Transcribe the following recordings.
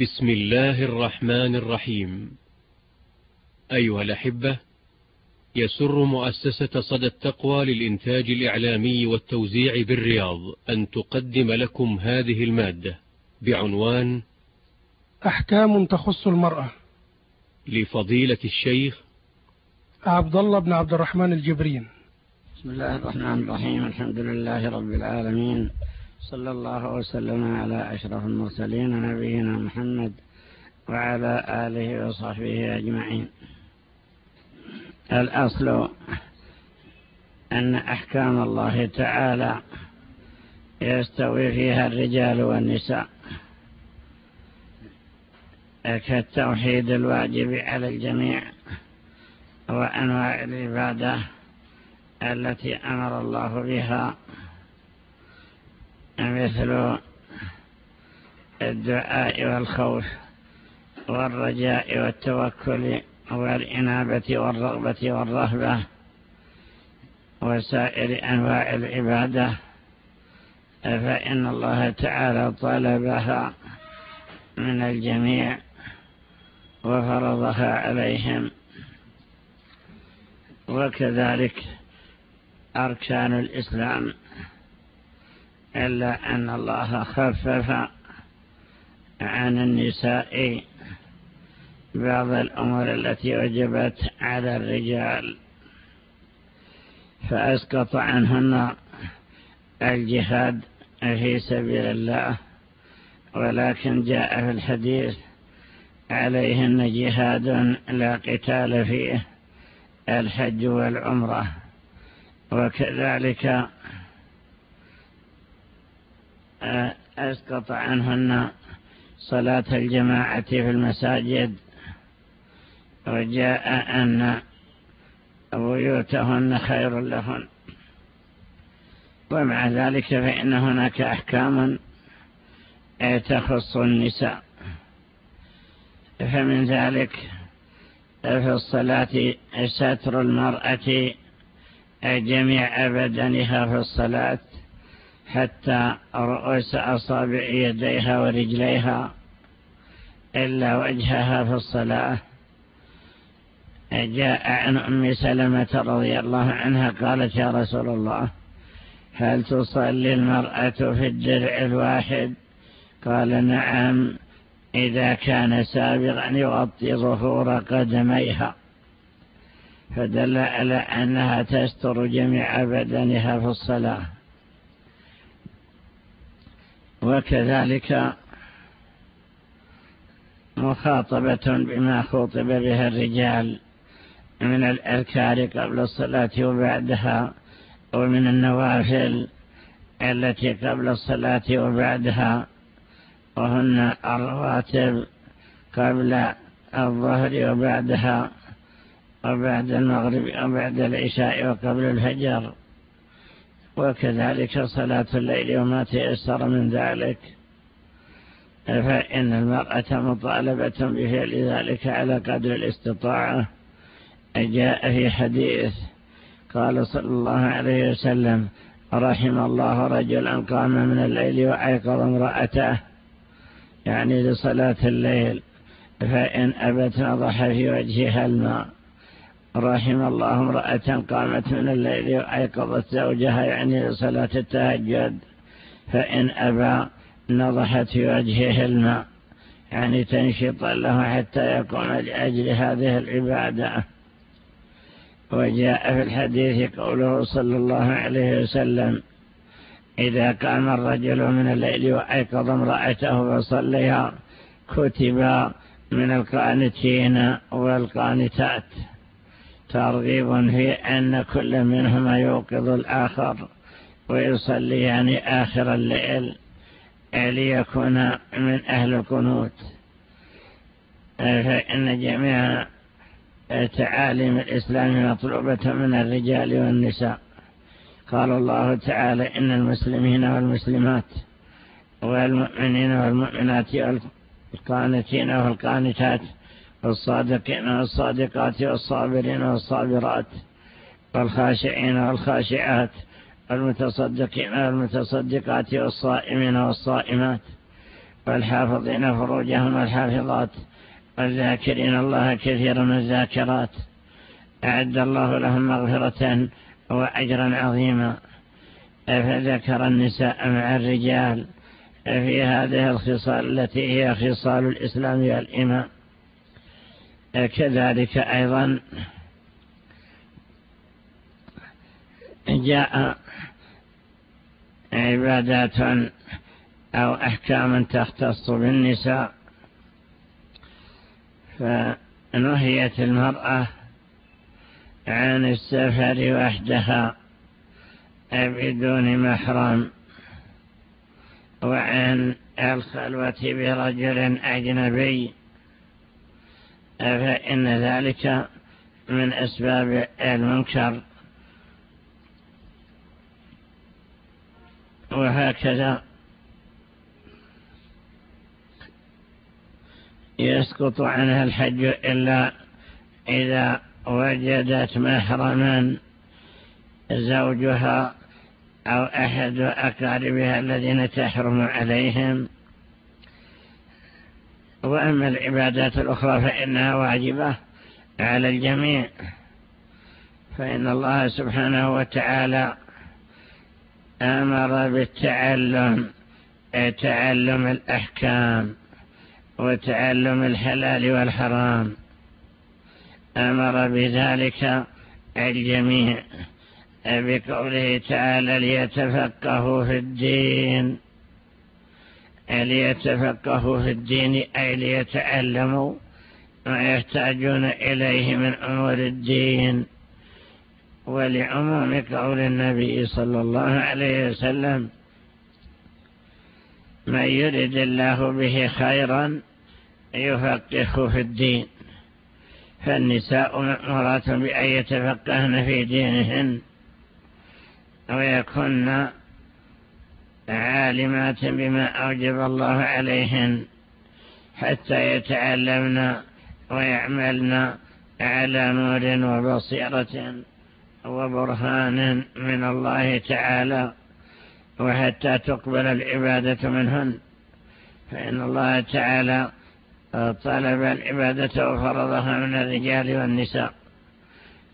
بسم الله الرحمن الرحيم. أيها الأحبة يسر مؤسسة صدى التقوى للإنتاج الإعلامي والتوزيع بالرياض أن تقدم لكم هذه المادة بعنوان أحكام تخص المرأة. لفضيلة الشيخ عبد الله بن عبد الرحمن الجبرين. بسم الله الرحمن الرحيم. الحمد لله رب العالمين. صلى الله وسلم على أشرف المرسلين نبينا محمد وعلى آله وصحبه أجمعين. الأصل أن أحكام الله تعالى يستوي فيها الرجال والنساء. كالتوحيد الواجب على الجميع وأنواع العبادة التي أمر الله بها مثل الدعاء والخوف والرجاء والتوكل والإنابة والرغبة والرهبة وسائر أنواع العبادة فإن الله تعالى طلبها من الجميع وفرضها عليهم. وكذلك أركان الإسلام. إلا أن الله خفف عن النساء بعض الأمور التي وجبت على الرجال فأسقط عنهن الجهاد في سبيل الله. ولكن جاء في الحديث عليهن جهاد لا قتال فيه الحج والعمرة. وكذلك أسقط عنهن صلاة الجماعة في المساجد وجاء أن بيوتهن خير لهن. ومع ذلك فإن هناك أحكام تخص النساء. فمن ذلك في الصلاة ستر المرأة جميع بدنها في الصلاة. حتى رؤوس أصابع يديها ورجليها إلا وجهها في الصلاة. جاء عن أم سلمة رضي الله عنها قالت يا رسول الله هل تصلي المرأة في الدرع الواحد؟ قال نعم إذا كان سابغا يغطي ظهور قدميها. فدل على أنها تستر جميع بدنها في الصلاة. وكذلك مخاطبة بما خوطب بها الرجال من الأذكار قبل الصلاة وبعدها ومن النوافل التي قبل الصلاة وبعدها وهن الرواتب قبل الظهر وبعدها وبعد المغرب وبعد العشاء وقبل الفجر. وكذلك صلاة الليل وما تيسر من ذلك. فإن المرأة مطالبة بفعل ذلك على قدر الاستطاعة. جاء في حديث قال صلى الله عليه وسلم رحم الله رجلا قام من الليل وعيقظ امرأته. يعني لصلاة الليل. فإن أبت نضح في وجهها الماء. رحم الله امرأة قامت من الليل وأيقظت زوجها يعني لصلاة التهجد فإن أبى نضحت في وجهه الماء يعني تنشط له حتى يقوم لأجل هذه العبادة. وجاء في الحديث قوله صلى الله عليه وسلم إذا قام الرجل من الليل وأيقظ امرأته فصليها كتب من القانتين والقانتات. ترغيب في أن كل منهما يوقظ الآخر ويصليان يعني آخر الليل ليكون من أهل القنوت. فإن جميع تعاليم الإسلام مطلوبة من الرجال والنساء. قال الله تعالى إن المسلمين والمسلمات والمؤمنين والمؤمنات والقانتين والقانتات والصادقين والصادقات والصابرين والصابرات والخاشعين والخاشعات والمتصدقين والمتصدقات والصائمين والصائمات والحافظين فروجهم والحافظات والذاكرين الله كثيرا والذاكرات أعد الله لهم مغفرة وأجرا عظيما. فذكر النساء مع الرجال في هذه الخصال التي هي خصال الإسلام والإيمان. كذلك أيضا جاء عبادات أو أحكام تختص بالنساء فنهيت المرأة عن السفر وحدها بدون محرم وعن الخلوة برجل أجنبي. فإن ذلك من أسباب المنكر. وهكذا يسقط عنها الحج إلا إذا وجدت محرما زوجها أو أحد أقاربها الذين تحرم عليهم. وأما العبادات الأخرى فإنها واجبة على الجميع. فإن الله سبحانه وتعالى أمر بالتعلم تعلم الأحكام وتعلم الحلال والحرام. أمر بذلك الجميع بقوله تعالى ليتفقهوا في الدين. ليتفقهوا في الدين أي ليتعلموا ما يحتاجون إليه من أمور الدين. ولعموم قول النبي صلى الله عليه وسلم من يرد الله به خيرا يفقه في الدين. فالنساء مأمورات بأن يتفقهن في دينهن ويكن عالمات بما أوجب الله عليهن حتى يتعلمن ويعملن على نور وبصيرة وبرهان من الله تعالى وحتى تقبل العبادة منهن. فإن الله تعالى طلب العبادة وفرضها من الرجال والنساء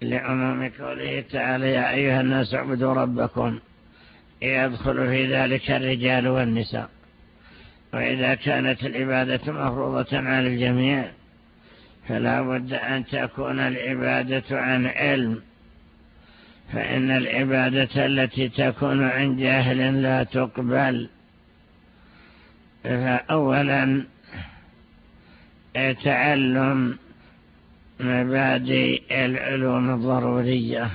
لعموم قوله تعالى يا أيها الناس اعبدوا ربكم يدخل في ذلك الرجال والنساء. وإذا كانت العبادة مفروضة على الجميع فلا بد أن تكون العبادة عن علم. فإن العبادة التي تكون عن جاهل لا تقبل. فأولا تعلم مبادئ العلوم الضرورية.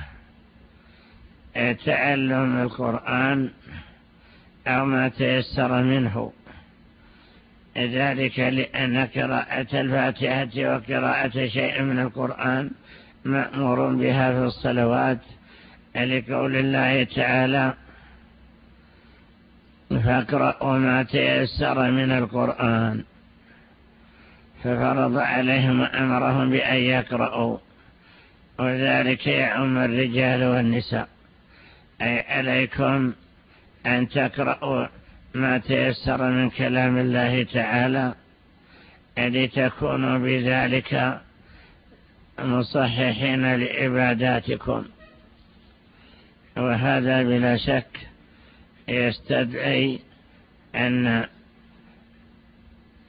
تعلم القرآن أو ما تيسر منه. ذلك لأن قراءة الفاتحة وقراءة شيء من القرآن مأمور بها في الصلوات. لقول الله تعالى فاقرأوا ما تيسر من القرآن ففرض عليهم وأمرهم بأن يقرأوا. وذلك يعم الرجال والنساء. أي عليكم أن تقرأوا ما تيسر من كلام الله تعالى لتكونوا بذلك مصححين لعباداتكم. وهذا بلا شك يستدعي أن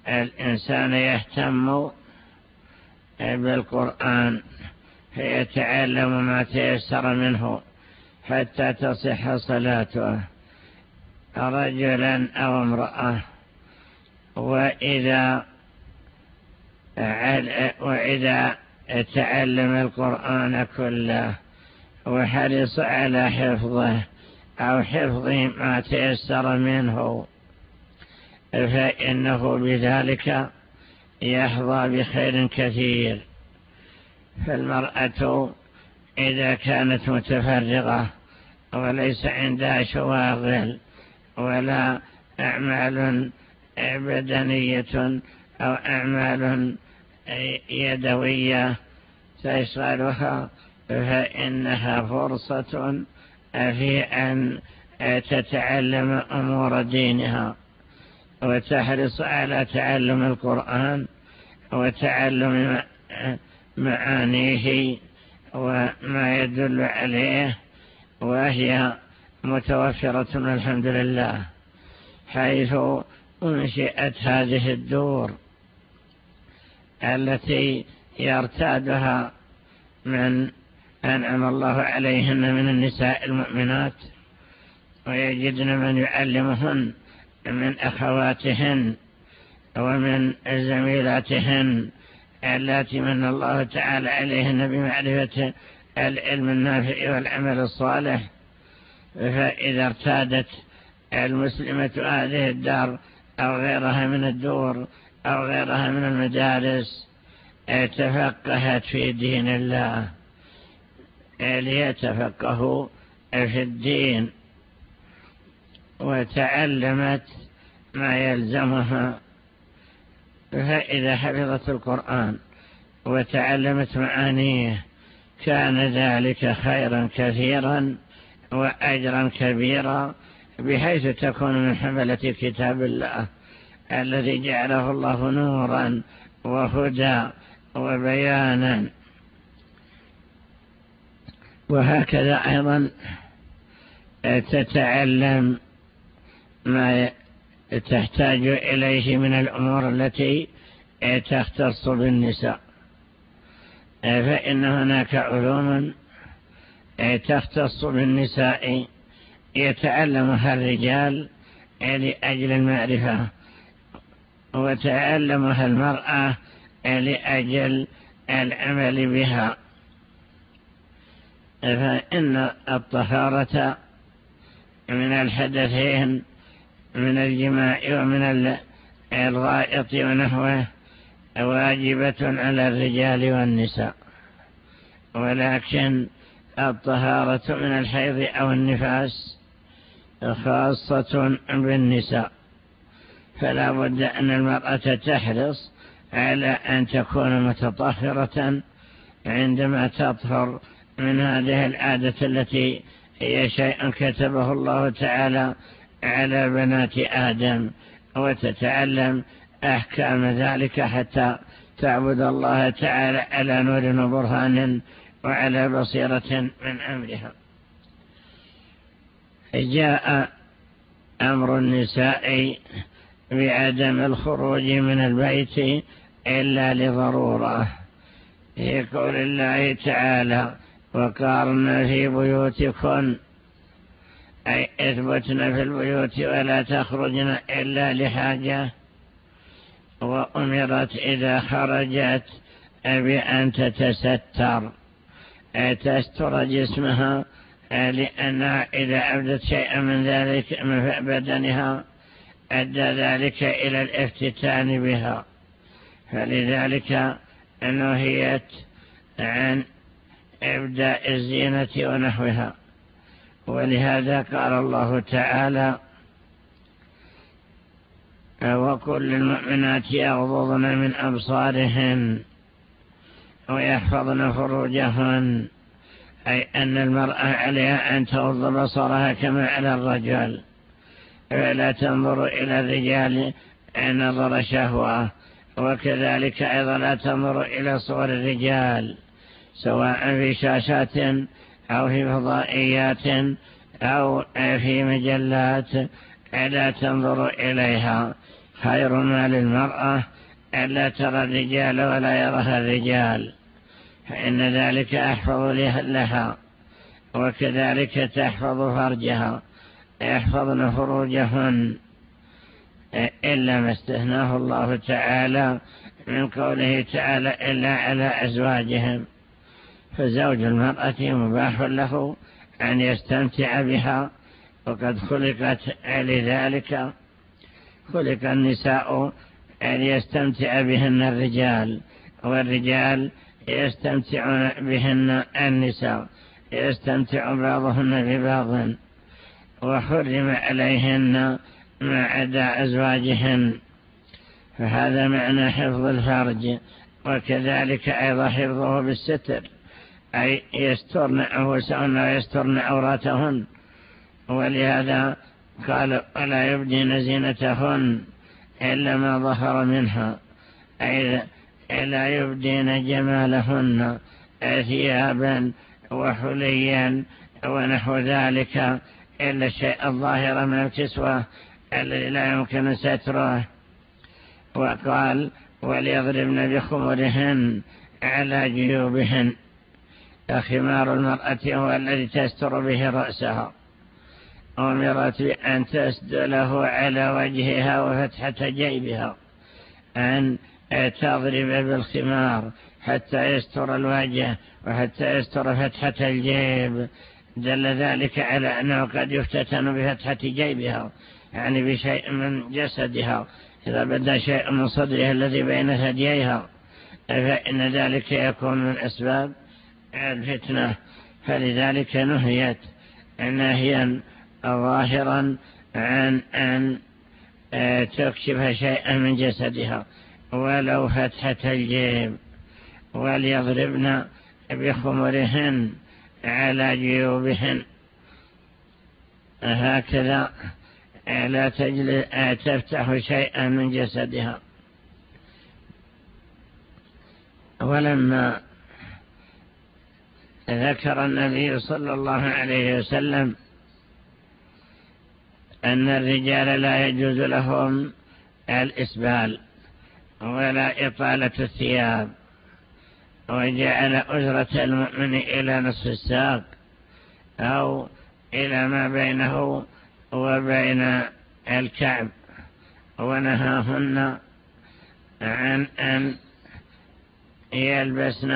الإنسان يهتم بالقرآن فيتعلم ما تيسر منه. حتى تصح صلاته. رجلا أو امرأة. وإذا وإذا تعلم القرآن كله وحرص على حفظه أو حفظ ما تيسر منه فإنه بذلك يحظى بخير كثير. فالمرأة إذا كانت متفرغة وليس عندها شواغل ولا أعمال بدنية أو أعمال يدوية تشغلها فإنها فرصة في أن تتعلم أمور دينها وتحرص على تعلم القرآن وتعلم معانيه وما يدل عليه وهي متوفرة الحمد لله حيث أنشئت هذه الدور التي يرتادها من أنعم الله عليهن من النساء المؤمنات ويجدن من يعلمهن من أخواتهن ومن زميلاتهن التي من الله تعالى عليهن بمعرفة العلم النافع والعمل الصالح. فإذا ارتادت المسلمة هذه الدار أو غيرها من الدور أو غيرها من المدارس تفقهت في دين الله. ليتفقهوا في الدين وتعلمت ما يلزمها فإذا حفظت القرآن وتعلمت معانيه كان ذلك خيرا كثيرا وأجرا كبيرا بحيث تكون من حملة كتاب الله الذي جعله الله نورا وهدى وبيانا. وهكذا أيضا تتعلم ما تحتاج إليه من الأمور التي تختص بالنساء. فإن هناك علوم تختص بالنساء يتعلمها الرجال لأجل المعرفة وتعلمها المرأة لأجل العمل بها. فإن الطهارة من الحدثين من الجماع ومن الغائط ونحوه واجبة على الرجال والنساء. ولكن الطهارة من الحيض أو النفاس خاصة بالنساء. فلا بد أن المرأة تحرص على أن تكون متطهرة عندما تطهر من هذه العادة التي هي شيء كتبه الله تعالى على بنات آدم وتتعلم أحكام ذلك حتى تعبد الله تعالى على نور وبرهان وعلى بصيرة من أمرها. جاء أمر النساء بعدم الخروج من البيت إلا لضرورة. في قول الله تعالى وقارنا في بيوتكن أي إثبتنا في البيوت ولا تخرجن إلا لحاجة وأمرت إذا خرجت بأن تتستر. تستر جسمها لأنها إذا أبدت شيئا من ذلك من بدنها أدى ذلك إلى الافتتان بها. فلذلك نهيت عن إبداء الزينة ونحوها. ولهذا قال الله تعالى وكل المؤمنات يغضضن من أبصارهن ويحفظن فروجهن أي أن المرأة عليها أن تغض بصرها كما على الرجال. فلا تنظر إلى الرجال نظر شهوة. وكذلك أيضا لا تنظر إلى صور الرجال سواء في شاشات أو في فضائيات أو في مجلات لا تنظر إليها. خير ما للمرأة ألا ترى الرجال ولا يرها الرجال. فإن ذلك أحفظ لها وكذلك تحفظ فرجها. يحفظن فروجهن. إلا ما استثناه الله تعالى من قوله تعالى إلا على أزواجهم. فزوج المرأة مباح له أن يستمتع بها وقد خلقت لذلك. خلق النساء أن يستمتع بهن الرجال والرجال يستمتعون بهن النساء يستمتع بعضهن ببعض. وحرم عليهن ما عدا أزواجهن. فهذا معنى حفظ الفرج وكذلك أيضا حفظه بالستر. أي يسترن أنفسهن ويسترن عوراتهن. ولهذا قال ولا يبدين زينتهن إلا ما ظهر منها. أي لا يبدين جمالهن ثيابا وحليا ونحو ذلك. إلا الشيء الظاهر من الكسوة الذي لا يمكن ستره. وقال وليضربن بخمرهن على جيوبهن. خمار المرأة هو الذي تستر به رأسها. أمرت بأن تسدله على وجهها وفتحة جيبها. أن تضرب بالخمار حتى يستر الوجه وحتى يستر فتحة الجيب. دل ذلك على أنه قد يفتتن بفتحة جيبها يعني بشيء من جسدها. إذا بدأ شيء من صدرها الذي بين ثدييها فإن ذلك يكون من أسباب الفتنة فلذلك نهيت نهيا ظاهرا عن أن تكشف شيئا من جسدها. ولو فتحة الجيب. وليضربن بخمرهن على جيوبهن. هكذا لا تفتح شيئا من جسدها. ولما ذكر النبي صلى الله عليه وسلم أن الرجال لا يجوز لهم الإسبال ولا إطالة الثياب وجعل أجرة المؤمن إلى نصف الساق أو إلى ما بينه وبين الكعب. ونهاهن عن أن يلبسن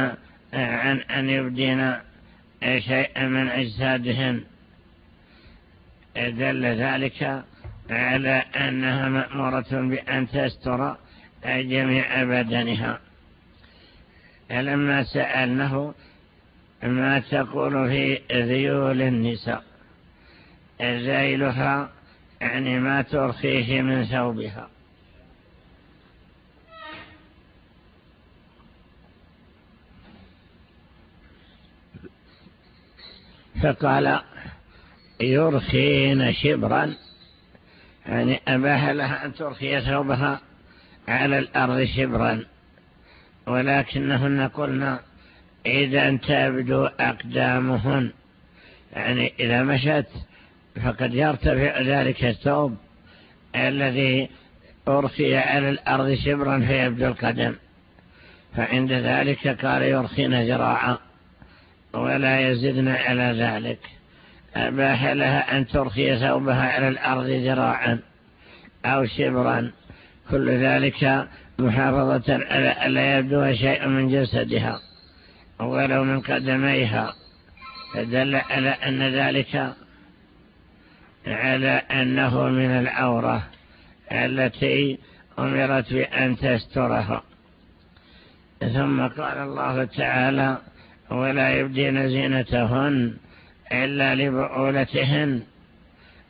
عن أن يبدين شيئا من أجسادهن دل ذلك على أنها مأمورة بأن تستر جميع بدنها. لما سألنه ما تقول في ذيول النساء ذيلها يعني ما ترخيه من ثوبها. فقال يرخين شبرا. يعني أباح لها أن ترخي ثوبها على الأرض شبرا. ولكنهن قلنا إذا تبدو أقدامهن. يعني إذا مشت فقد يرتفع ذلك الثوب الذي أرخي على الأرض شبرا فيبدو القدم. فعند ذلك قال يرخين ذراعا. ولا يزدن على ذلك. أباح لها أن ترخي ثوبها على الأرض ذراعا أو شبرا. كل ذلك محافظة على ألا يبدو شيء من جسدها ولو من قدميها. فدل على أن ذلك على أنه من العورة التي أمرت بأن تسترها. ثم قال الله تعالى ولا يبدين زينتهن إلا لبعولتهن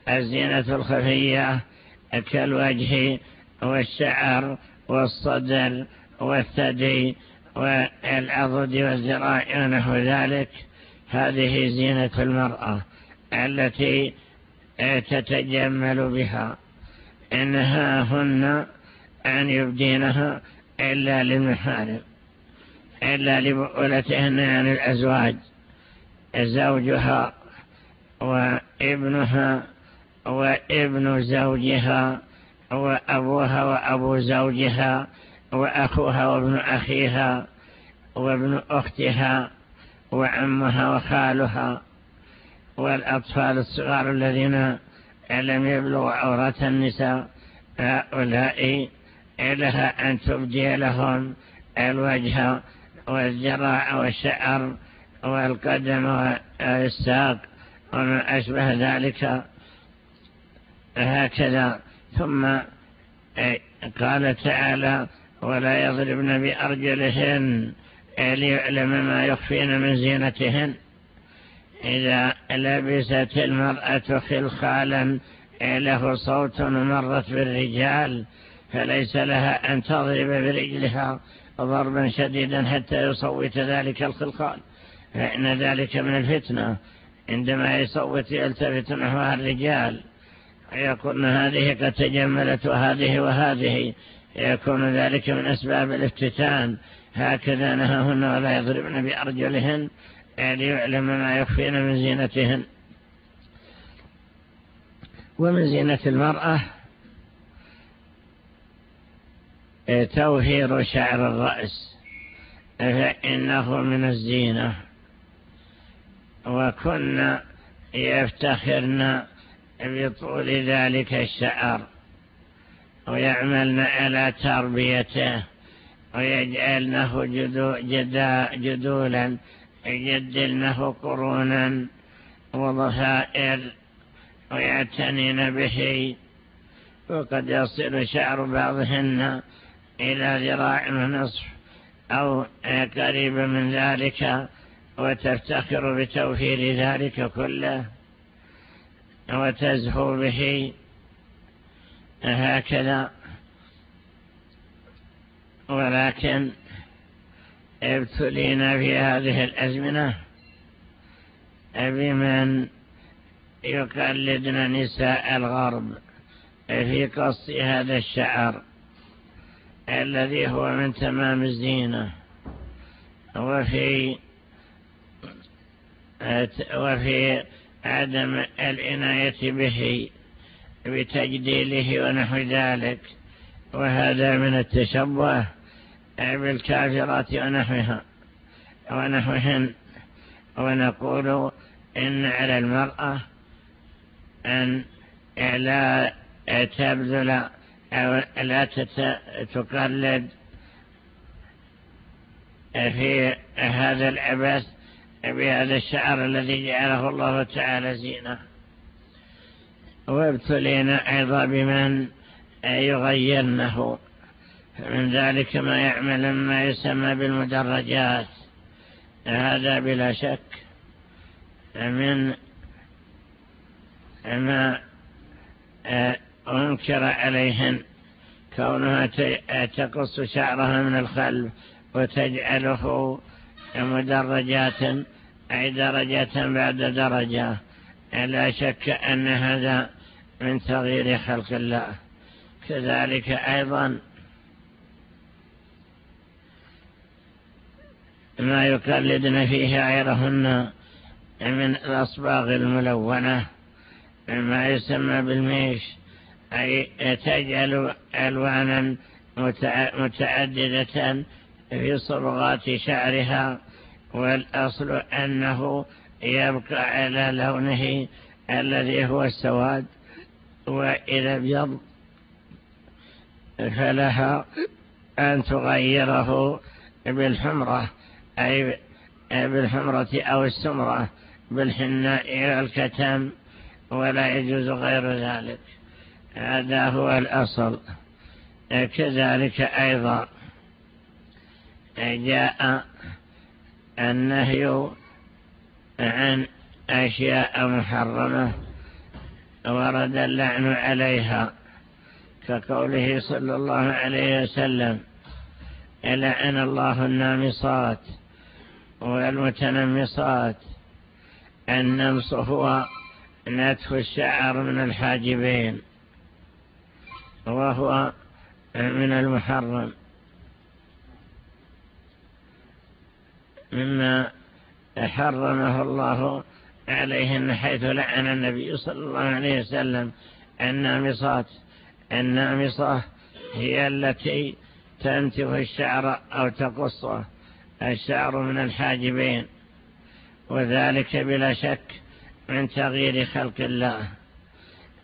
الزينة الخفية كالوجه والشعر والصدر والثدي والعضد والزراع ونحو ذلك. هذه زينة المرأة التي تتجمل بها. إنها هن أن يبدينها إلا للمحارم إلا لبؤلتهن عن الأزواج زوجها وابنها وابن زوجها وأبوها وأبو زوجها وأخوها وابن أخيها وابن أختها وعمها وخالها والأطفال الصغار الذين لم يبلغوا عورة النساء هؤلاء لها أن تبدي لهم الوجه والجراع والشعر والقدم والساق وما أشبه ذلك. هكذا. ثم قال تعالى ولا يضربن بأرجلهن ليعلم ما يخفين من زينتهن. إذا لبست المرأة خلخالا له صوت مرت بالرجال فليس لها أن تضرب برجلها. ضربا شديدا حتى يصوت ذلك الخلخال. فإن ذلك من الفتنة. عندما يصوت يلتفت نحوها الرجال يقولون هذه قد تجملت وهذه وهذه يكون ذلك من أسباب الافتتان. هكذا نهاهن ولا يضربن بأرجلهن ليعلم ما يخفين من زينتهن. ومن زينة المرأة توهير شعر الرأس. فإنه من الزينة. وكنا يفتخرن بطول ذلك الشعر. ويعملن على تربيته. ويجعلنه جدو جدا جدولا. يجدلنه قرونا وضفائر ويعتنين به. وقد يصل شعر بعضهن إلى ذراع ونصف أو قريب من ذلك وتفتخر بتوفير ذلك كله وتزهو به. هكذا. ولكن ابتلينا في هذه الأزمنة بمن يقلدن نساء الغرب في قص هذا الشعر. الذي هو من تمام الزينة. وفي وفي عدم العناية به بتجديله ونحو ذلك. وهذا من التشبه بالكافرات ونحوها ونحوهن. ونقول إن على المرأة أن لا تبذل أو لا تقلد في هذا العبث بهذا الشعر الذي جعله الله تعالى زينة. وابتلينا أيضا بمن يغيرنه. من ذلك ما يعمل ما يسمى بالمدرجات. هذا بلا شك من ما أنكر عليهن كونها تقص شعرها من الخلف وتجعله مدرجات أي درجة بعد درجة. لا شك أن هذا من تغيير خلق الله. كذلك أيضا ما يقلدن فيه غيرهن من الأصباغ الملونة ما يسمى بالميش. أي تجعل ألوانا متعددة في صبغات شعرها والأصل أنه يبقى على لونه الذي هو السواد وإذا ابيض فلها أن تغيره بالحمرة أي بالحمرة أو السمرة بالحناء والكتم ولا يجوز غير ذلك. هذا هو الأصل. كذلك أيضا جاء النهي عن أشياء محرمة ورد اللعن عليها كقوله صلى الله عليه وسلم لعن الله النامصات والمتنمصات النمص هو نتف الشعر من الحاجبين. وهو من المحرم. مما حرمه الله عليهن حيث لعن النبي صلى الله عليه وسلم النامصات النامصة هي التي تنتف الشعر أو تقصه الشعر من الحاجبين وذلك بلا شك من تغيير خلق الله.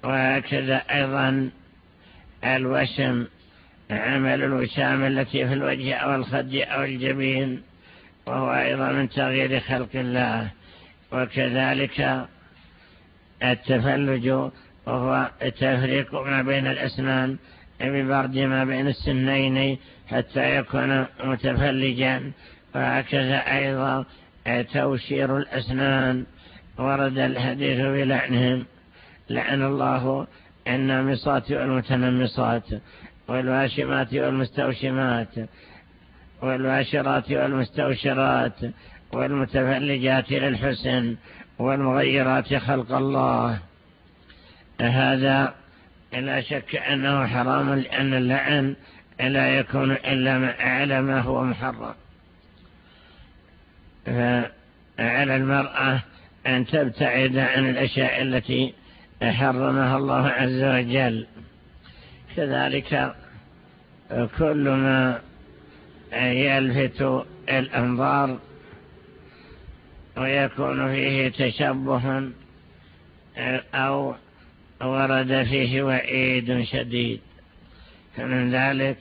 وهكذا أيضا الوشم عمل الوشام التي في الوجه أو الخد أو الجبين وهو أيضا من تغيير خلق الله. وكذلك التفلج وهو التفريق ما بين الأسنان ببرد ما بين السنين حتى يكون متفلجا. وهكذا أيضا توشير الأسنان ورد الحديث بلعنهم. لعن الله النامصات والمتنمصات والواشمات والمستوشمات والواشرات والمستوشرات والمتفلجات للحسن والمغيرات خلق الله. هذا لا شك أنه حرام لأن اللعن لا يكون إلا على ما هو محرم. فعلى المرأة أن تبتعد عن الأشياء التي حرمها الله عز وجل. كذلك كل ما يلفت الأنظار ويكون فيه تشبه أو ورد فيه وعيد شديد. فمن ذلك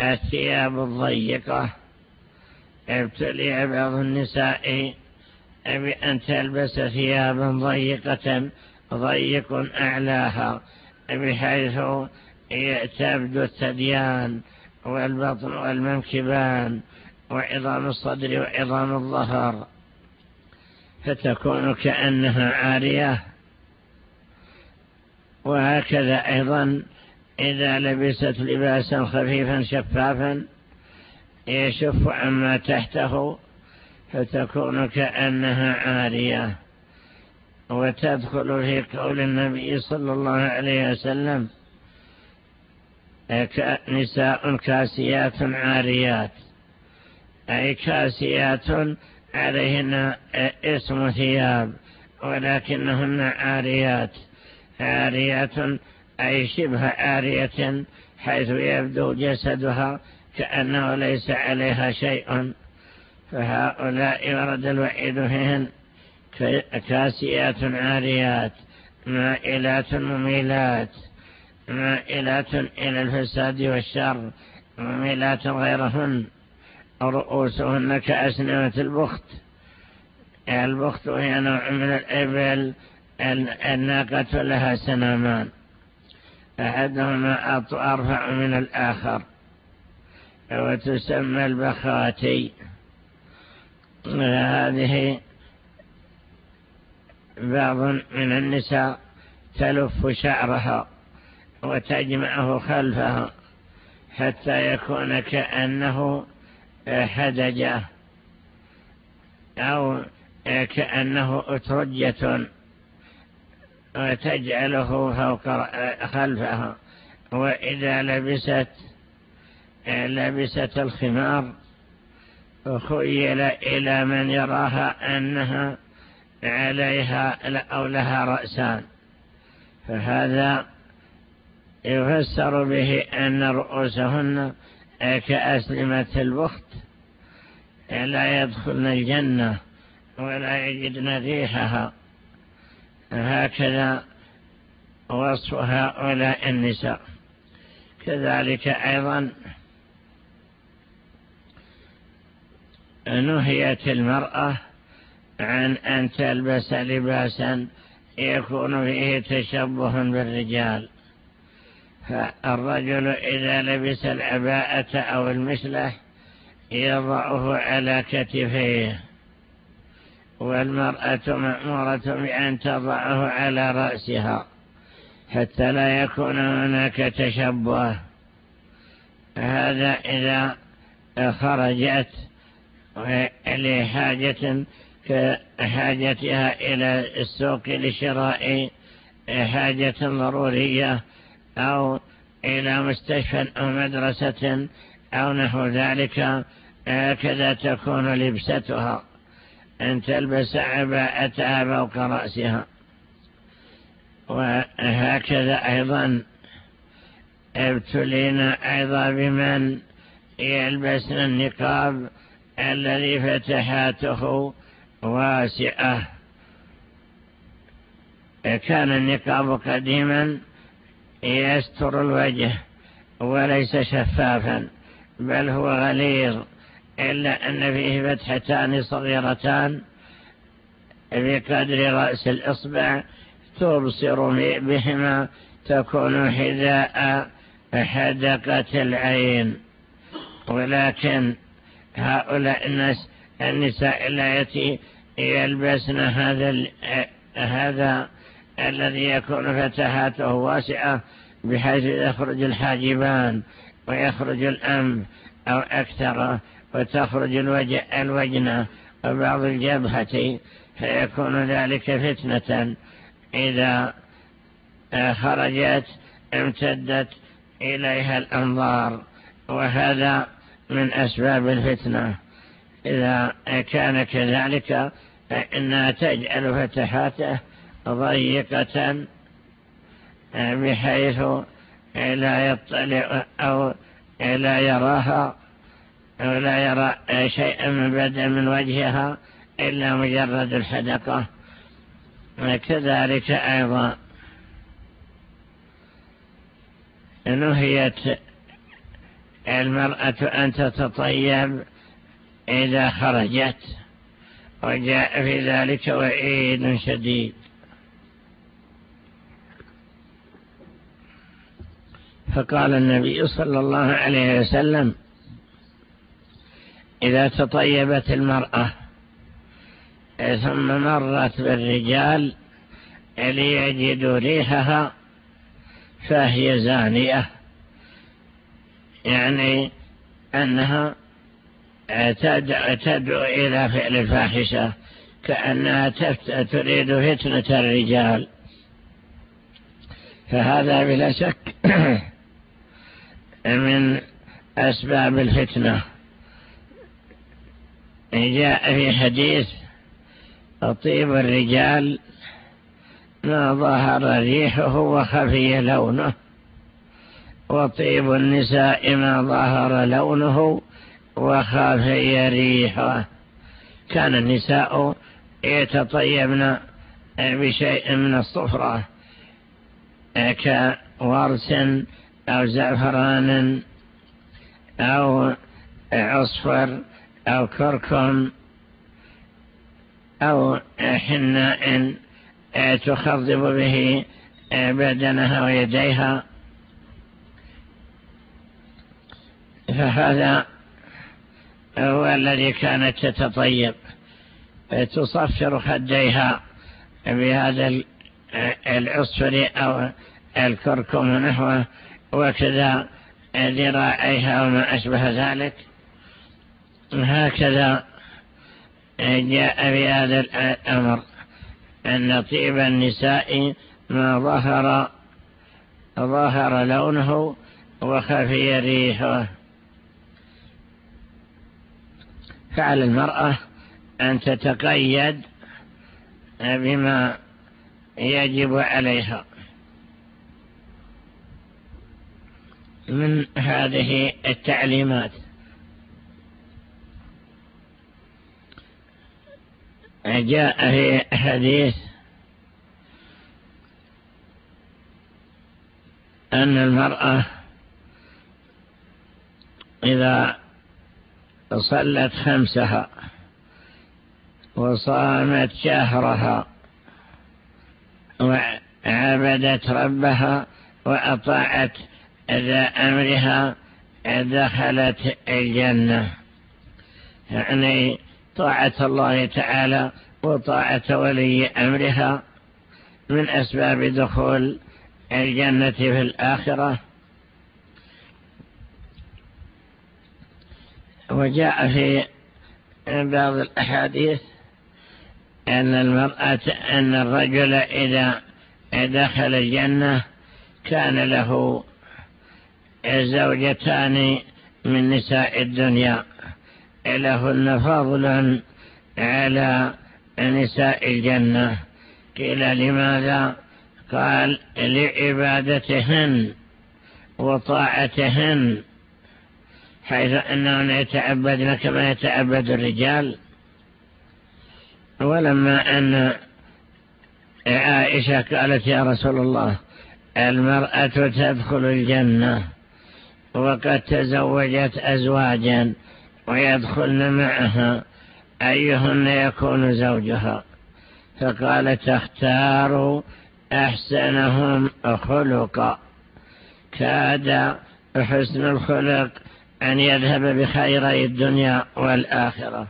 الثياب الضيقة. ابتلي بعض النساء بأن تلبس ثيابا ضيقة ضيق أعلاها بحيث تبدو الثديان والبطن والمنكبان وعظام الصدر وعظام الظهر. فتكون كأنها عارية. وهكذا أيضا إذا لبست لباسا خفيفا شفافا يشف عما تحته فتكون كأنها عارية. وتدخل في قول النبي صلى الله عليه وسلم نساء كاسيات عاريات. أي كاسيات عليهن اسم ثياب ولكنهن عاريات. عاريات أي شبه عارية حيث يبدو جسدها كأنه ليس عليها شيء. فهؤلاء ورد الوعيد فيهن كاسيات عاريات مائلات مميلات مائلات إلى الفساد والشر مميلات غيرهن رؤوسهن كأسنمة البخت. البخت هي نوع من الإبل الناقة لها سنامان. أحدهما أرفع من الآخر. وتسمى البخاتي. هذه بعض من النساء تلف شعرها وتجمعه خلفها حتى يكون كأنه حدجة أو كأنه أترجة وتجعله فوق خلفها. وإذا لبست لبست الخمار خيل إلى من يراها أنها عليها أو لها رأسان. فهذا يفسر به أن رؤوسهن كأسلمة البخت. لا يدخلن الجنة ولا يجدن ريحها. هكذا وصف هؤلاء النساء. كذلك أيضا نهيت المرأة عن أن تلبس لباسا يكون فيه تشبه بالرجال. فالرجل إذا لبس العباءة أو المسلح يضعه على كتفيه والمرأة مأمورة بأن تضعه على رأسها حتى لا يكون هناك تشبه. هذا إذا خرجت لحاجة كحاجتها إلى السوق لشراء حاجة ضرورية أو إلى مستشفى أو مدرسة أو نحو ذلك هكذا تكون لبستها. أن تلبس عباءتها فوق رأسها. وهكذا أيضا ابتلينا أيضا بمن يلبسن النقاب الذي فتحاته واسعة. كان النقاب قديما يستر الوجه وليس شفافا بل هو غليظ إلا أن فيه فتحتان صغيرتان بقدر رأس الإصبع تبصر بهما تكون حذاء حدقة العين. ولكن هؤلاء الناس النساء اللاتي يلبسن هذا هذا الذي يكون فتحاته واسعة بحيث يخرج الحاجبان ويخرج الأنف أو أكثر وتخرج الوجنة وبعض الجبهة فيكون ذلك فتنة. إذا خرجت امتدت إليها الأنظار وهذا من أسباب الفتنة. إذا كان كذلك فإنها تجعل فتحاته ضيقة بحيث لا يطلع أو لا يراها أو لا يرى شيئا من بدء من وجهها إلا مجرد الحدقة. كذلك أيضا نهيت المرأة أن تتطيب إذا خرجت وجاء في ذلك وعيد شديد. فقال النبي صلى الله عليه وسلم إذا تطيبت المرأة ثم مرت بالرجال ليجدوا ريحها فهي زانية. يعني أنها تدعو إلى فعل الفاحشة كأنها تريد فتنة الرجال. فهذا بلا شك من أسباب الفتنة. جاء في حديث طيب الرجال ما ظهر ريحه وخفي لونه وطيب النساء ما ظهر لونه وخفي ريحه كان النساء يتطيبن بشيء من الصفرة كورس أو زعفران أو عصفر أو كركم أو حناء تخضب به بدنها ويديها. فهذا هو الذي كانت تتطيب. تصفر خديها بهذا العصفر أو الكركم نحوه وكذا ذراعيها وما أشبه ذلك. هكذا جاء بهذا الأمر. أن طيب النساء ما ظهر ظهر لونه وخفي ريحه. فعلى المرأة أن تتقيد بما يجب عليها. من هذه التعليمات. جاء في حديث أن المرأة إذا صلت خمسها وصامت شهرها وعبدت ربها وأطاعت ذا أمرها دخلت الجنة. يعني طاعة الله تعالى وطاعة ولي أمرها من أسباب دخول الجنة في الآخرة. وجاء في بعض الأحاديث أن المرأة أن الرجل إذا دخل الجنة كان له زوجتان من نساء الدنيا. لهن فضل على نساء الجنة. قيل لماذا؟ قال لعبادتهن وطاعتهن. حيث أنهن يتعبدن كما يتعبد الرجال ولما أن عائشة قالت يا رسول الله المرأة تدخل الجنة وقد تزوجت أزواجا ويدخلن معها أيهن يكون زوجها؟ فقال تختار أحسنهم خلقا. كاد حسن الخلق أن يذهب بخيري الدنيا والآخرة.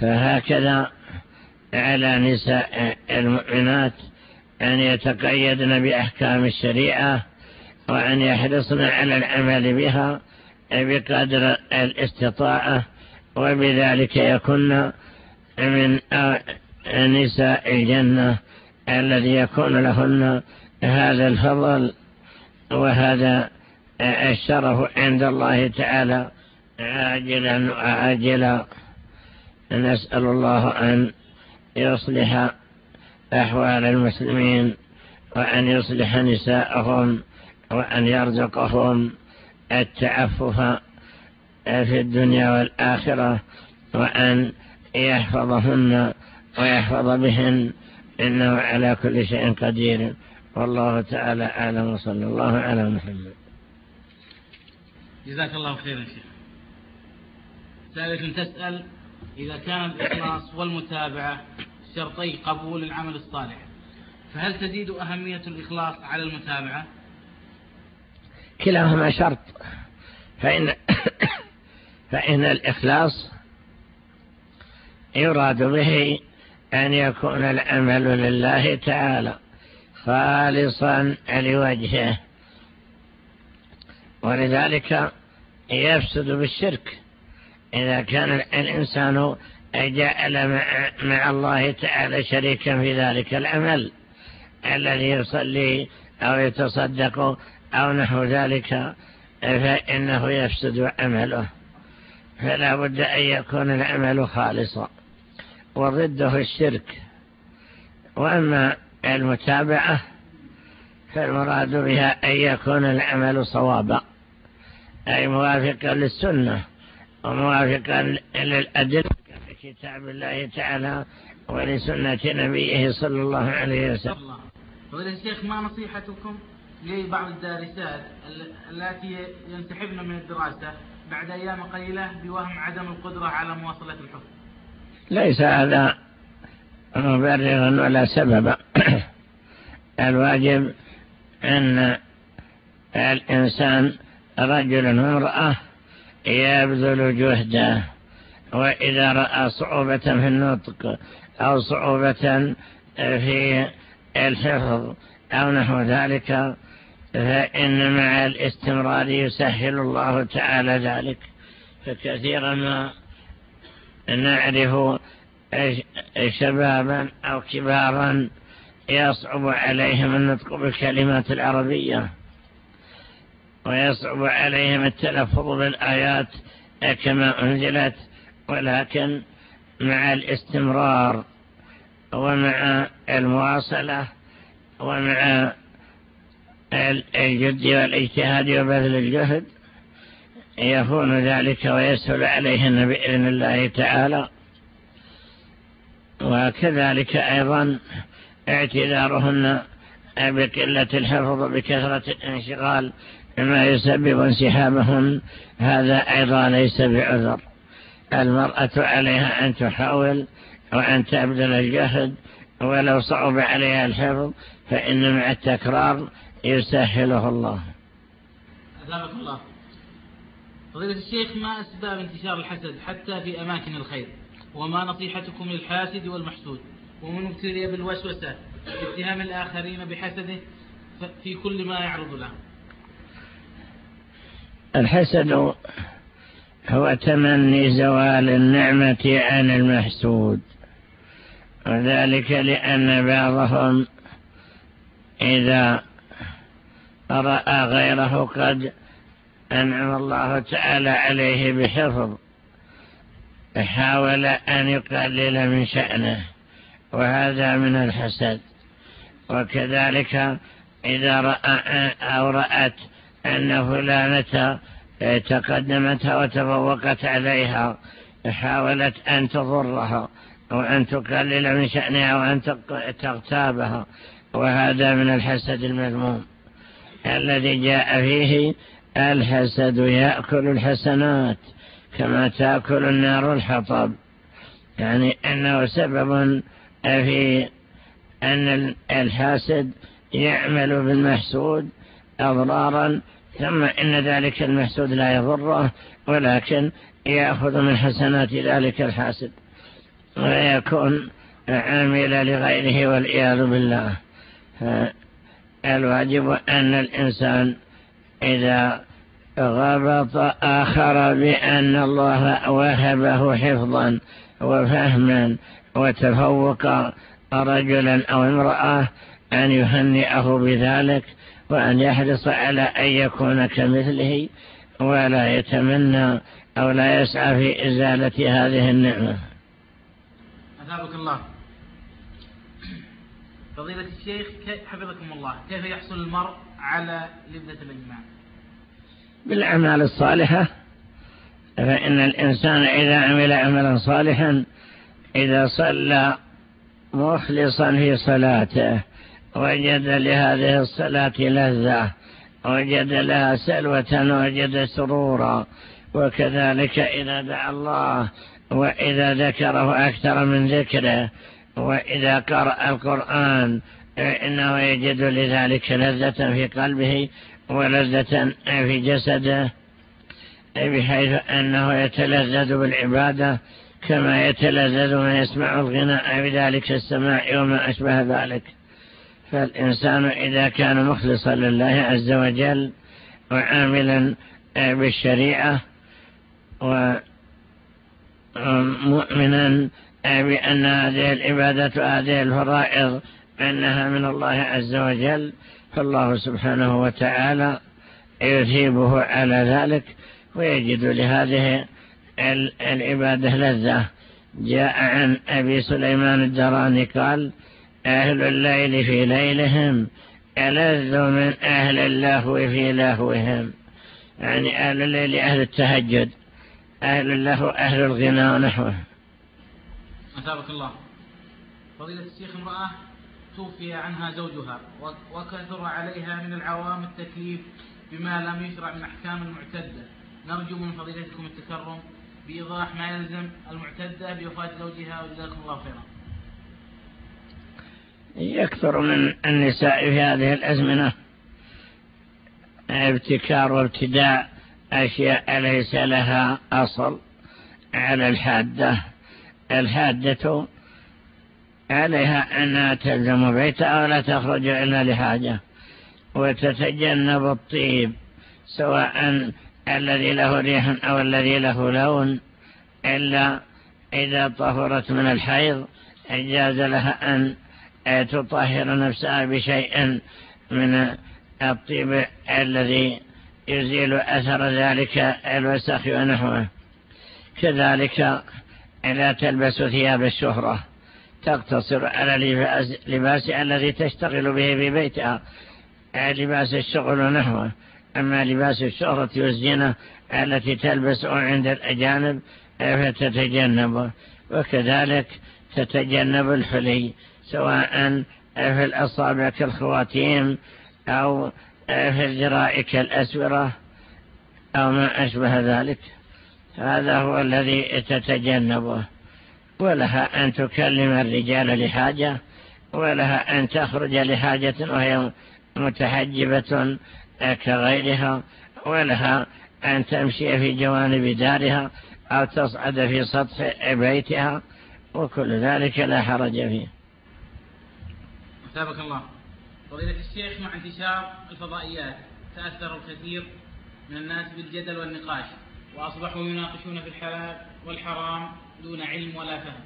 فهكذا على نساء المؤمنات أن يتقيدن بأحكام الشريعة وأن يحرصن على العمل بها بقدر الاستطاعة وبذلك يكون من نساء الجنة الذي يكون لهن هذا الفضل وهذا الشرف عند الله تعالى. عاجلا وعاجلا نسأل الله أن يصلح أحوال المسلمين وأن يصلح نساءهم وأن يرزقهم التعفف في الدنيا والآخرة وأن يحفظهن ويحفظ بهن. إنه على كل شيء قدير. والله تعالى أعلم وصلى الله على محمد. جزاك الله خيرا شيخ. سائلة تسأل إذا كان الإخلاص والمتابعة شرطي قبول العمل الصالح فهل تزيد أهمية الإخلاص على المتابعة؟ كلاهما شرط. فإن, فإن الإخلاص يراد به أن يكون العمل لله تعالى خالصا لوجهه. ولذلك يفسد بالشرك. إذا كان الإنسان جعل مع الله تعالى شريكا في ذلك العمل الذي يصلي أو يتصدق أو نحو ذلك فإنه يفسد عمله فلا بد أن يكون العمل خالصا. وضده الشرك. وأما المتابعة فالمراد بها أن يكون العمل صوابا. أي موافقا للسنة وموافقا للأدلة كتاب الله تعالى ولسنة نبيه صلى الله عليه وسلم. فضيلة الشيخ ما نصيحتكم لبعض الدارسات التي ينسحبن من الدراسة بعد أيام قليلة بوهم عدم القدرة على مواصلة الحفظ ليس هذا مبررا ولا سببا. الواجب أن الإنسان رجل وامرأة يبذل جهده وإذا رأى صعوبة في النطق أو صعوبة في الحفظ أو نحو ذلك فإن مع الاستمرار يسهل الله تعالى ذلك. فكثيرا ما نعرف شبابا أو كبارا يصعب عليهم النطق بالكلمات العربية. ويصعب عليهم التلفظ بالآيات كما أنزلت ولكن مع الاستمرار ومع المواصلة ومع الجد والاجتهاد وبذل الجهد يكون ذلك ويسهل عليهن بإذن الله تعالى. وكذلك أيضا اعتذارهن بقلة الحفظ بكثرة الانشغال ما يسبب انسحابهم هذا أيضا ليس بعذر. المرأة عليها أن تحاول وأن تبذل الجهد ولو صعب عليها الحفظ فإن مع التكرار يسهله الله. أثابك الله. فضيلة الشيخ ما أسباب انتشار الحسد حتى في أماكن الخير؟ وما نصيحتكم للحاسد والمحسود؟ ومن ابتلي بالوسوسة اتهام الآخرين بحسده في كل ما يعرض له. الحسد هو تمني زوال النعمة عن المحسود وذلك لأن بعضهم إذا رأى غيره قد أنعم الله تعالى عليه بحفظ حاول أن يقلل من شأنه وهذا من الحسد. وكذلك إذا رأى أو رأت أن فلانة تقدمتها وتفوقت عليها حاولت أن تضرها وأن تقلل من شأنها وأن تغتابها. وهذا من الحسد المذموم الذي جاء فيه الحسد يأكل الحسنات كما تأكل النار الحطب. يعني أنه سبب في أن الحاسد يعمل بالمحسود أضرارا ثم إن ذلك المحسود لا يضره ولكن يأخذ من حسنات ذلك الحاسد ويكون عامل لغيره والعياذ بالله. الواجب أن الإنسان إذا غبط آخر بأن الله وهبه حفظا وفهما وتفوق رجلا أو امرأة أن يهنئه بذلك وأن يحرص على أن يكون كمثله ولا يتمنى أو لا يسعى في إزالة هذه النعمة. أثابك الله. فضيلة الشيخ حفظكم الله. كيف يحصل المرء على لذة الإيمان؟ بالأعمال الصالحة فإن الإنسان إذا عمل عملا صالحا إذا صلى مخلصا في صلاته وجد لهذه الصلاة لذة وجد لها سلوة وجد سرورا. وكذلك إذا دعا الله وإذا ذكره أكثر من ذكره وإذا قرأ القرآن إنه يجد لذلك لذة في قلبه ولذة في جسده بحيث أنه يتلذذ بالعبادة كما يتلذذ من يسمع الغناء بذلك السماع وما أشبه ذلك. فالإنسان إذا كان مخلصا لله عز وجل وعاملا بالشريعة ومؤمنا بأن هذه العبادة وهذه الفرائض أنها من الله عز وجل فالله سبحانه وتعالى يثيبه على ذلك ويجد لهذه العبادة لذة. جاء عن أبي سليمان الدراني قال أهل الليل في ليلهم ألذ من أهل اللهو في لهوهم. يعني أهل الليل أهل التهجد أهل اللهو أهل الغنى ونحوه أثابك الله. فضيلة الشيخ امرأة توفي عنها زوجها وكثر عليها من العوام التكليف بما لم يشرع من أحكام المعتدة. نرجو من فضيلتكم التكرم بإيضاح ما يلزم المعتدة بوفاة زوجها وجزاكم الله خيرا. يكثر من النساء في هذه الأزمنة ابتكار وابتداء أشياء ليس لها أصل على الحادة. الحادة عليها أنها تلزم بيتها ولا تخرج إلا لحاجة وتتجنب الطيب سواء الذي له ريح أو الذي له لون. إلا إذا طهرت من الحيض جاز لها أن تطهر نفسها بشيء من الطيب الذي يزيل أثر ذلك الوسخ ونحوه. كذلك لا تلبس ثياب الشهرة. تقتصر على لباس الذي تشتغل به في بيتها. لباس الشغل ونحوه. أما لباس الشهرة والزينة التي تلبس عند الأجانب فتتجنبه وكذلك تتجنب الحلي. سواء في الأصابع كالخواتيم أو في الذراع كالأسورة أو ما أشبه ذلك. هذا هو الذي تتجنبه. ولها أن تكلم الرجال لحاجة ولها أن تخرج لحاجة وهي متحجبة كغيرها ولها أن تمشي في جوانب دارها أو تصعد في سطح بيتها وكل ذلك لا حرج فيه. سابق الله. فضيلة الشيخ مع انتشار الفضائيات تأثر الكثير من الناس بالجدل والنقاش وأصبحوا يناقشون في الحلال والحرام دون علم ولا فهم.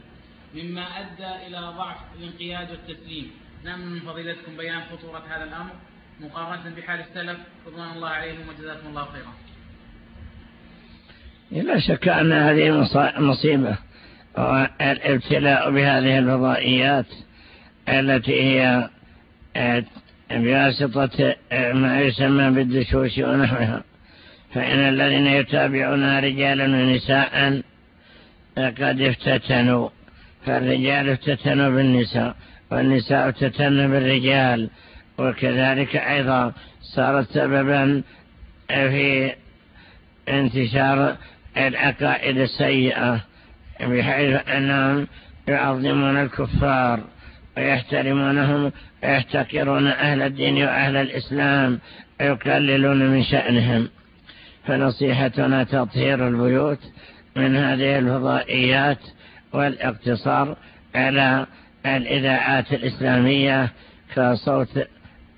مما أدى إلى ضعف الانقياد والتسليم. نأمل من فضيلتكم بيان خطورة هذا الأمر. مقارنة بحال السلف رضوان الله عليهم وجزاكم الله خيرا. لا شك أن هذه مصيبة. الابتلاء بهذه الفضائيات التي هي بواسطة ما يسمى بالدشوش ونحوها. فإن الذين يتابعون رجالا ونساء قد افتتنوا. فالرجال افتتنوا بالنساء والنساء افتتنوا بالرجال. وكذلك أيضا صارت سببا في انتشار العقائد السيئة بحيث أنهم يعظمون الكفار. ويحترمونهم ويحتكرون أهل الدين وأهل الإسلام ويقللون من شأنهم. فنصيحتنا تطهير البيوت من هذه الفضائيات والإقتصار على الإذاعات الإسلامية كصوت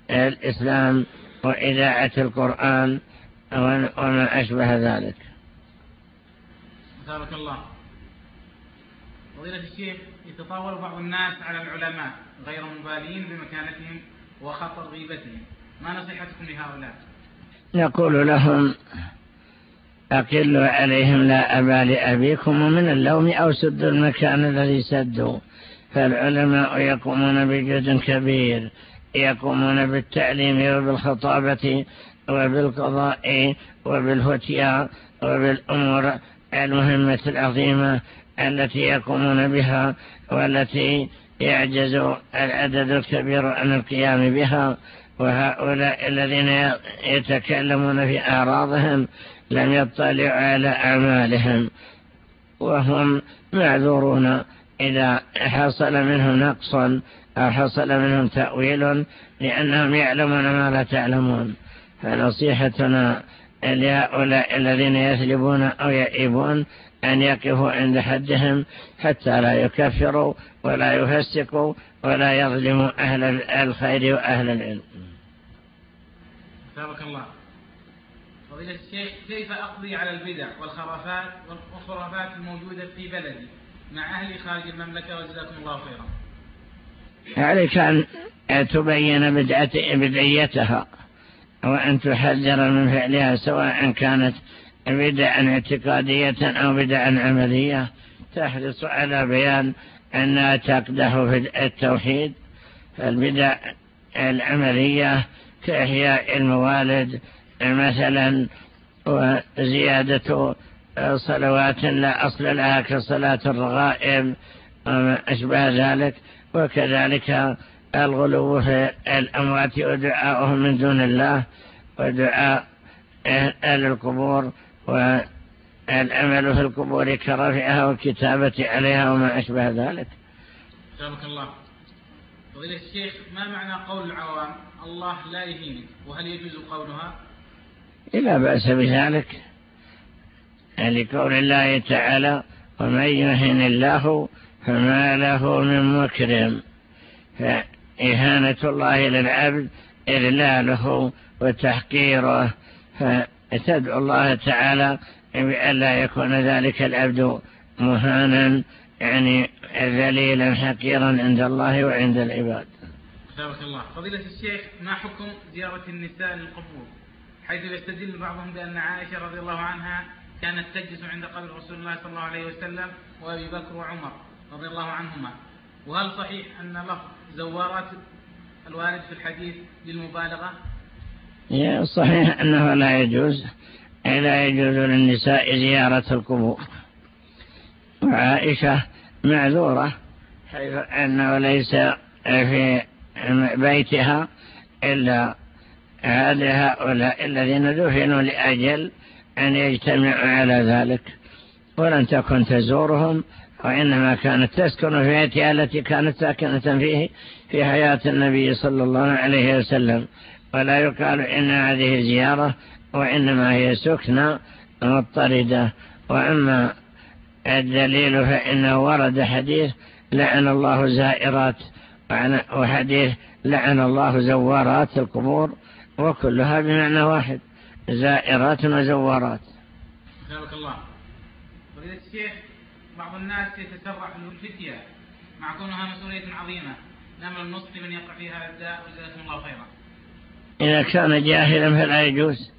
الإسلام وإذاعة القرآن وما أشبه ذلك. بارك الله. فضيلة الشيخ يتطاول بعض الناس على العلماء غير مبالين بمكانتهم وخطر غيبتهم. ما نصيحتكم لهؤلاء؟ نقول لهم أقلوا عليهم لا أبا لأبيكم ومن اللوم أو سدوا المكان الذي سدوا. فالعلماء يقومون بجد كبير يقومون بالتعليم وبالخطابة وبالقضاء وبالفتيا وبالأمور المهمة العظيمة. التي يقومون بها والتي يعجز العدد الكبير عن القيام بها وهؤلاء الذين يتكلمون في أعراضهم لم يطلعوا على أعمالهم وهم معذورون. إذا حصل منهم نقص أو حصل منهم تأويل لأنهم يعلمون ما لا تعلمون. فنصيحتنا لهؤلاء الذين يثلبون أو يئبون أن يقفوا عند حدهم حتى لا يكفروا ولا يفسقوا ولا يظلموا أهل الخير وأهل العلم. بارك الله. فضيلة الشيخ كيف أقضي على البدع والخرافات والخرافات الموجودة في بلدي مع أهلي خارج المملكة؟ وجزاكم الله خيرا. عليك أن تبين بدعيتها وأن تحذر من فعلها سواء كانت بدعا اعتقادية أو بدعا عملية تحرص على بيان أنها تقدح في التوحيد. البدع العملية كإحياء الموالد مثلا وزيادة صلوات لا أصل لها كصلاة الرغائب وما أشبه ذلك. وكذلك الغلو في الأموات ودعاؤهم من دون الله ودعاء أهل القبور والأمل في القبور كرفعها والكتابة عليها وما أشبه ذلك. سلامك الله. فضيلة الشيخ ما معنى قول العوام الله لا يهينك وهل يجوز قولها؟ لا بأس بذلك. لقول الله تعالى ومن يهن الله فما له من مكرم فإهانة الله للعبد إذلاله وتحقيره. فتدعو الله تعالى بأن لا يكون ذلك العبد مهانا يعني ذليلا حقيرا عند الله وعند العباد. بارك الله. فضيلة الشيخ ما حكم زيارة النساء للقبور؟ حيث يستدل بعضهم بأن عائشة رضي الله عنها كانت تجلس عند قبر رسول الله صلى الله عليه وسلم وأبي بكر وعمر رضي الله عنهما. وهل صحيح أن لفظ زوارات الوارد في الحديث للمبالغة؟ صحيح أنه لا يجوز لا يجوز للنساء زيارة القبور. وعائشة معذورة حيث أنه ليس في بيتها إلا هؤلاء الذين دفنوا لأجل أن يجتمعوا على ذلك. ولن تكن تزورهم وإنما كانت تسكن في بيتها التي كانت ساكنة فيه في حياة النبي صلى الله عليه وسلم. ولا يقال إن هذه زيارة وإنما هي سكنة مضطردة. وأما الدليل فإنه ورد حديث لعن الله زائرات وحديث لعن الله زوارات القبور وكلها بمعنى واحد زائرات وزوارات. سبحانك الله. فضيلة الشيخ بعض الناس يتسرع الفتية مع كونها مسؤولية عظيمة نعم النصح من يقع في هذا الداء وجزاكم الله خيرا. إذا كان جاهلا فلا يجوز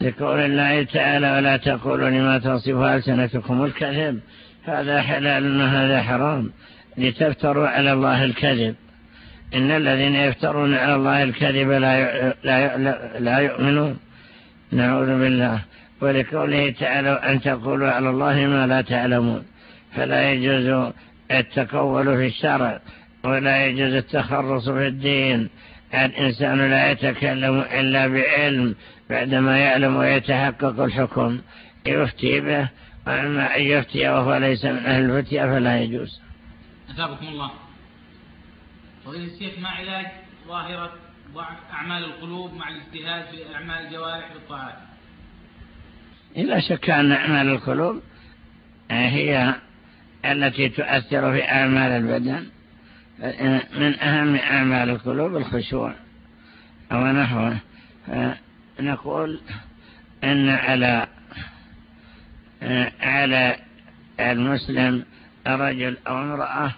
لقول الله تعالى ولا تقولوا لما تصف ألسنتكم الكذب. هذا حلال وهذا حرام. لتفتروا على الله الكذب. إن الذين يفترون على الله الكذب لا لا لا يؤمنون. نعوذ بالله. ولقوله تعالى أن تقولوا على الله ما لا تعلمون. فلا يجوز التقول في الشرع. ولا يجوز التخرص في الدين. الإنسان لا يتكلم إلا بعلم بعدما يعلم ويتحقق الحكم. يفتي به وأما أن يفتي وهو ليس من أهل الفتية فلا يجوز. أثابكم الله. فضيلة الشيخ ما علاج ظاهرة ضعف أعمال القلوب مع الاجتهاد في أعمال الجوارح بالطاعات إلا شك أن أعمال القلوب هي التي تؤثر في أعمال البدن. من أهم أعمال القلوب الخشوع ونحوه نقول أن على على المسلم رجل أو امرأة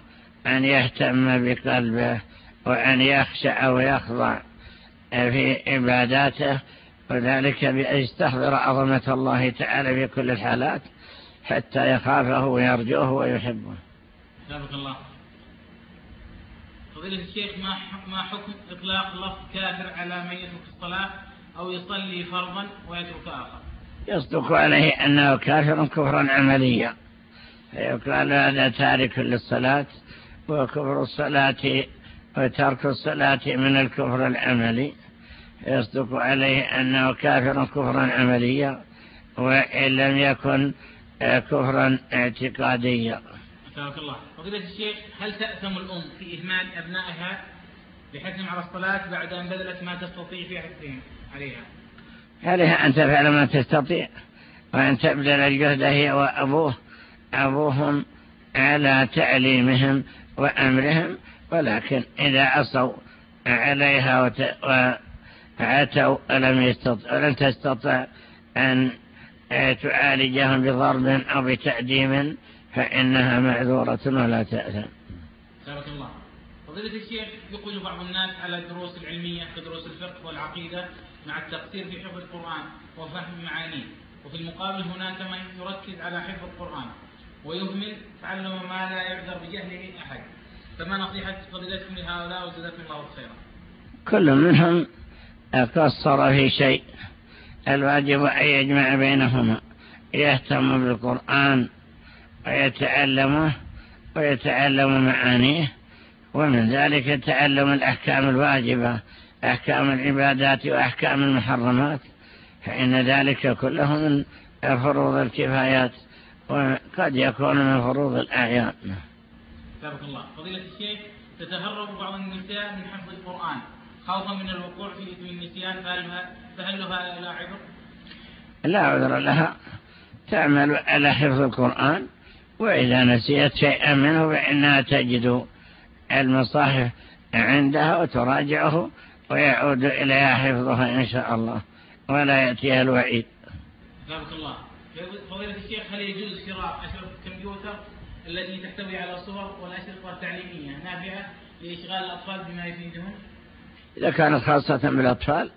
أن يهتم بقلبه وأن يخشع ويخضع في عباداته وذلك بأن يستحضر عظمة الله تعالى في كل الحالات حتى يخافه ويرجوه ويحبه. فضيلة الشيخ ما ما حكم إطلاق لفظ كافر على من يترك الصلاة أو يصلي فرضا ويترك آخر؟ يصدق عليه أنه كافر كفرا عمليا. فيقال هذا تارك للصلاة وكفر الصلاة وترك الصلاة من الكفر العملي. يصدق عليه أنه كافر كفرا عمليا وإن لم يكن كفرا اعتقاديا. أسألك الله. فضيلة الشيخ هل تأثم الأم في إهمال أبنائها بحثهم على الصلاة بعد أن بذلت ما تستطيع في حثهم عليها؟ عليها أن تفعل ما تستطيع وأن تبذل الجهد هي وأبوه. أبوهم على تعليمهم وأمرهم ولكن إذا عصوا عليها وعتوا ولم, يستطع ولم تستطع أن تعالجهم بضرب أو بتأديم فإنها معذورة ولا تأثم سابق الله. فضيلة الشيخ يقول بعض الناس على الدروس العلمية كدروس الفقه والعقيدة مع التقصير في حفظ القرآن وفهم معانيه وفي المقابل هناك من يركز على حفظ القرآن ويهمل تعلم ما لا يعذر بجهله أحد. فما نصيحة فضيلتكم لهؤلاء وجزاكم الله خيرا. كل منهم قصر في شيء الواجب أن يجمع بينهما يهتم بالقرآن ويتعلمه ويتعلم معانيه ومن ذلك تعلم الأحكام الواجبة أحكام العبادات وأحكام المحرمات فإن ذلك كله من فروض الكفايات وقد يكون من فروض الأعيان. بارك الله. فضيلة الشيخ تتهرب بعض النساء من حفظ القرآن خوفا من الوقوع في إثم النسيان فهل لها لا عذر؟ لا عذر لها. تعمل على حفظ القرآن وإذا نسيت شيئا منه فإنها تجد المصاحف عندها وتراجعه ويعود إليها حفظها إن شاء الله ولا يأتيها الوعيد. بارك الله. فضيلة الشيخ هل يجوز شراء أشرطة الكمبيوتر التي تحتوي على صور والأشرطة التعليمية نافعة لإشغال الأطفال بما يفيدهم إذا كانت خاصة بالأطفال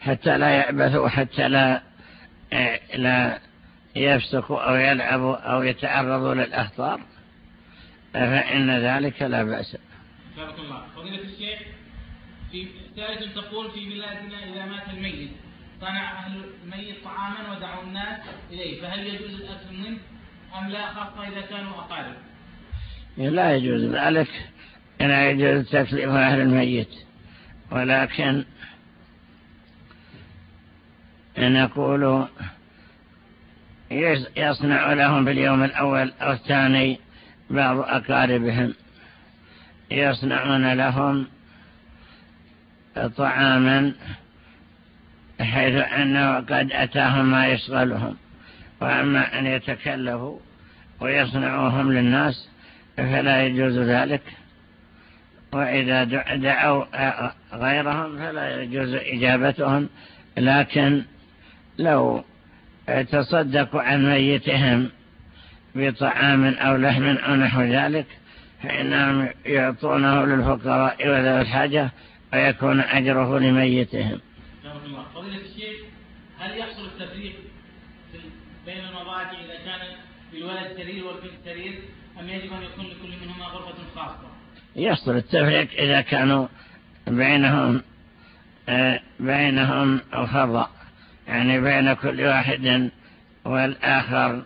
حتى لا يعبثوا حتى لا لا يفسقوا أو يلعبوا أو يتعرضوا للأخطار فإن ذلك لا بأس. بارك الله. فضيلة الشيخ في ثالث تقول في بلادنا إذا مات الميت صنع أهل الميت طعاما ودعوا الناس إليه فهل يجوز الأكل منه أم لا خاصة إذا كانوا أقارب؟ لا يجوز ذلك لا يجوز تكليف أهل الميت. ولكن نقول يصنع لهم في اليوم الأول أو الثاني بعض أقاربهم. يصنعون لهم طعاما حيث أنه قد أتاهم ما يشغلهم. وأما أن يتكلفوا ويصنعوهم للناس فلا يجوز ذلك. وإذا دعوا غيرهم فلا يجوز إجابتهم. لكن لو تصدقوا عن ميتهم بطعام أو لحم أو نحو ذلك فإنهم يعطونه للفقراء وذوي الحاجة ويكون أجره لميتهم. فضيلة الشيخ هل يحصل التفريق بين المضاجع إذا كان للولد سرير والبنت سرير أم يجب أن يكون لكل منهما غرفة خاصة؟ يحصل التفريق إذا كانوا بينهم آه، بينهم فضاء يعني بين كل واحد والآخر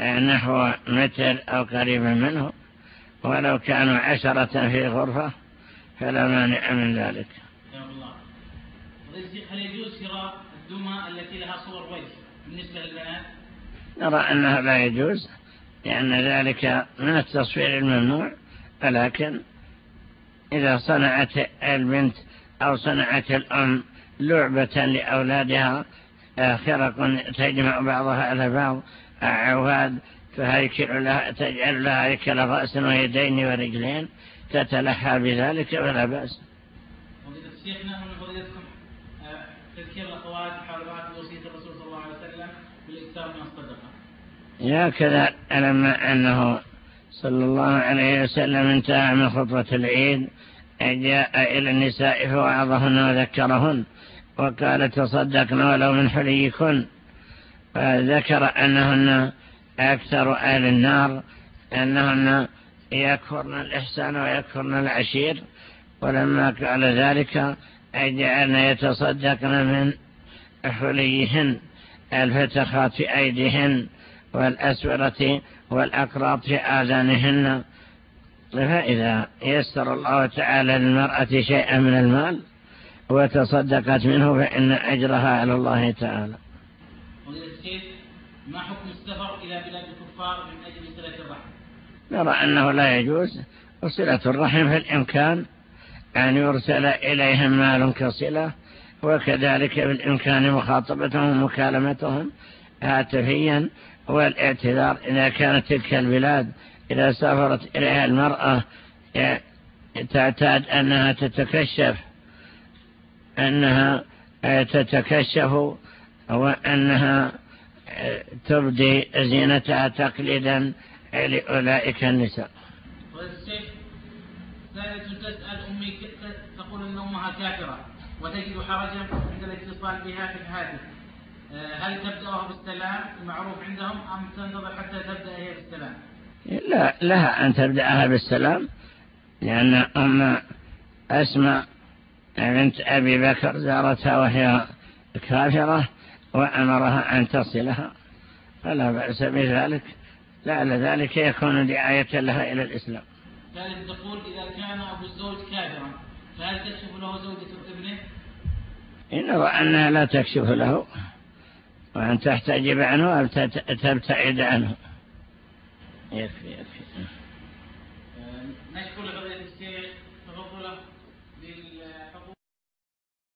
آه، نحو متر أو قريبا منه. ولو كانوا عشرة في غرفة فلا مانع من ذلك. هل يجوز شراء الدمى التي لها صور وجه بالنسبة للبنات؟ نرى أنه لا يجوز لأن ذلك من التصوير الممنوع. ولكن إذا صنعت البنت أو صنعت الأم لعبة لأولادها خرق تجمع بعضها على بعض عواد فهيكل لها تجعل لها هيكل رأس ويدين ورجلين تتلحى بذلك ولا بأس. فضيلة الشيخنا من فضيلتكم آه، تذكير الأخوات بوصية الرسول صلى الله عليه وسلم بالإكثار من الصدقة. يا كذا لما أنه صلى الله عليه وسلم انتهى من خطبة العيد جاء إلى النساء فوعظهن وذكرهن. وقال تصدقن ولو من حليكن. فذكر أنهن أكثر أهل النار أنهن يكفرن الإحسان ويكفرن العشير. ولما قال ذلك أجعلن يتصدقن من حليهن الفتخات في أيديهن والأسورة والأقراط في آذانهن. فإذا يسر الله تعالى للمرأة شيئا من المال وتصدقت منه فإن أجرها على الله تعالى. ما حكم السفر إلى بلاد الكفار من أجل صلة الرحم؟ نرى أنه لا يجوز. وصلة الرحم في الإمكان أن يرسل إليهم مال كصلة وكذلك بالإمكان مخاطبتهم ومكالمتهم هاتفيا والاعتذار إذا كانت تلك البلاد إذا سافرت إليها المرأة تعتاد أنها تتكشف. أنها تتكشف وأنها تبدي زينتها تقليدا لأولئك النساء. سائلة تسأل أمي تقول أن أمها كافرة وتجد حرجا عند الاتصال بها في الهاتف آه، هل تبدأها بالسلام المعروف عندهم أم تنتظر حتى تبدأ هي بالسلام؟ لا لها أن تبدأها بالسلام لأن أم أسمى بنت أبي بكر زارتها وهي كافرة وأمرها أن تصلها فلا بأس بذلك لعل ذلك يكون دعاية لها إلى الإسلام. ثالث تقول إذا كان أبو الزوج كافرا فهل تكشف له زوجة ابنه؟ إن نرى أنها لا تكشف له وأن تحتجب عنه أو تبتعد عنه. يكفي يكفي.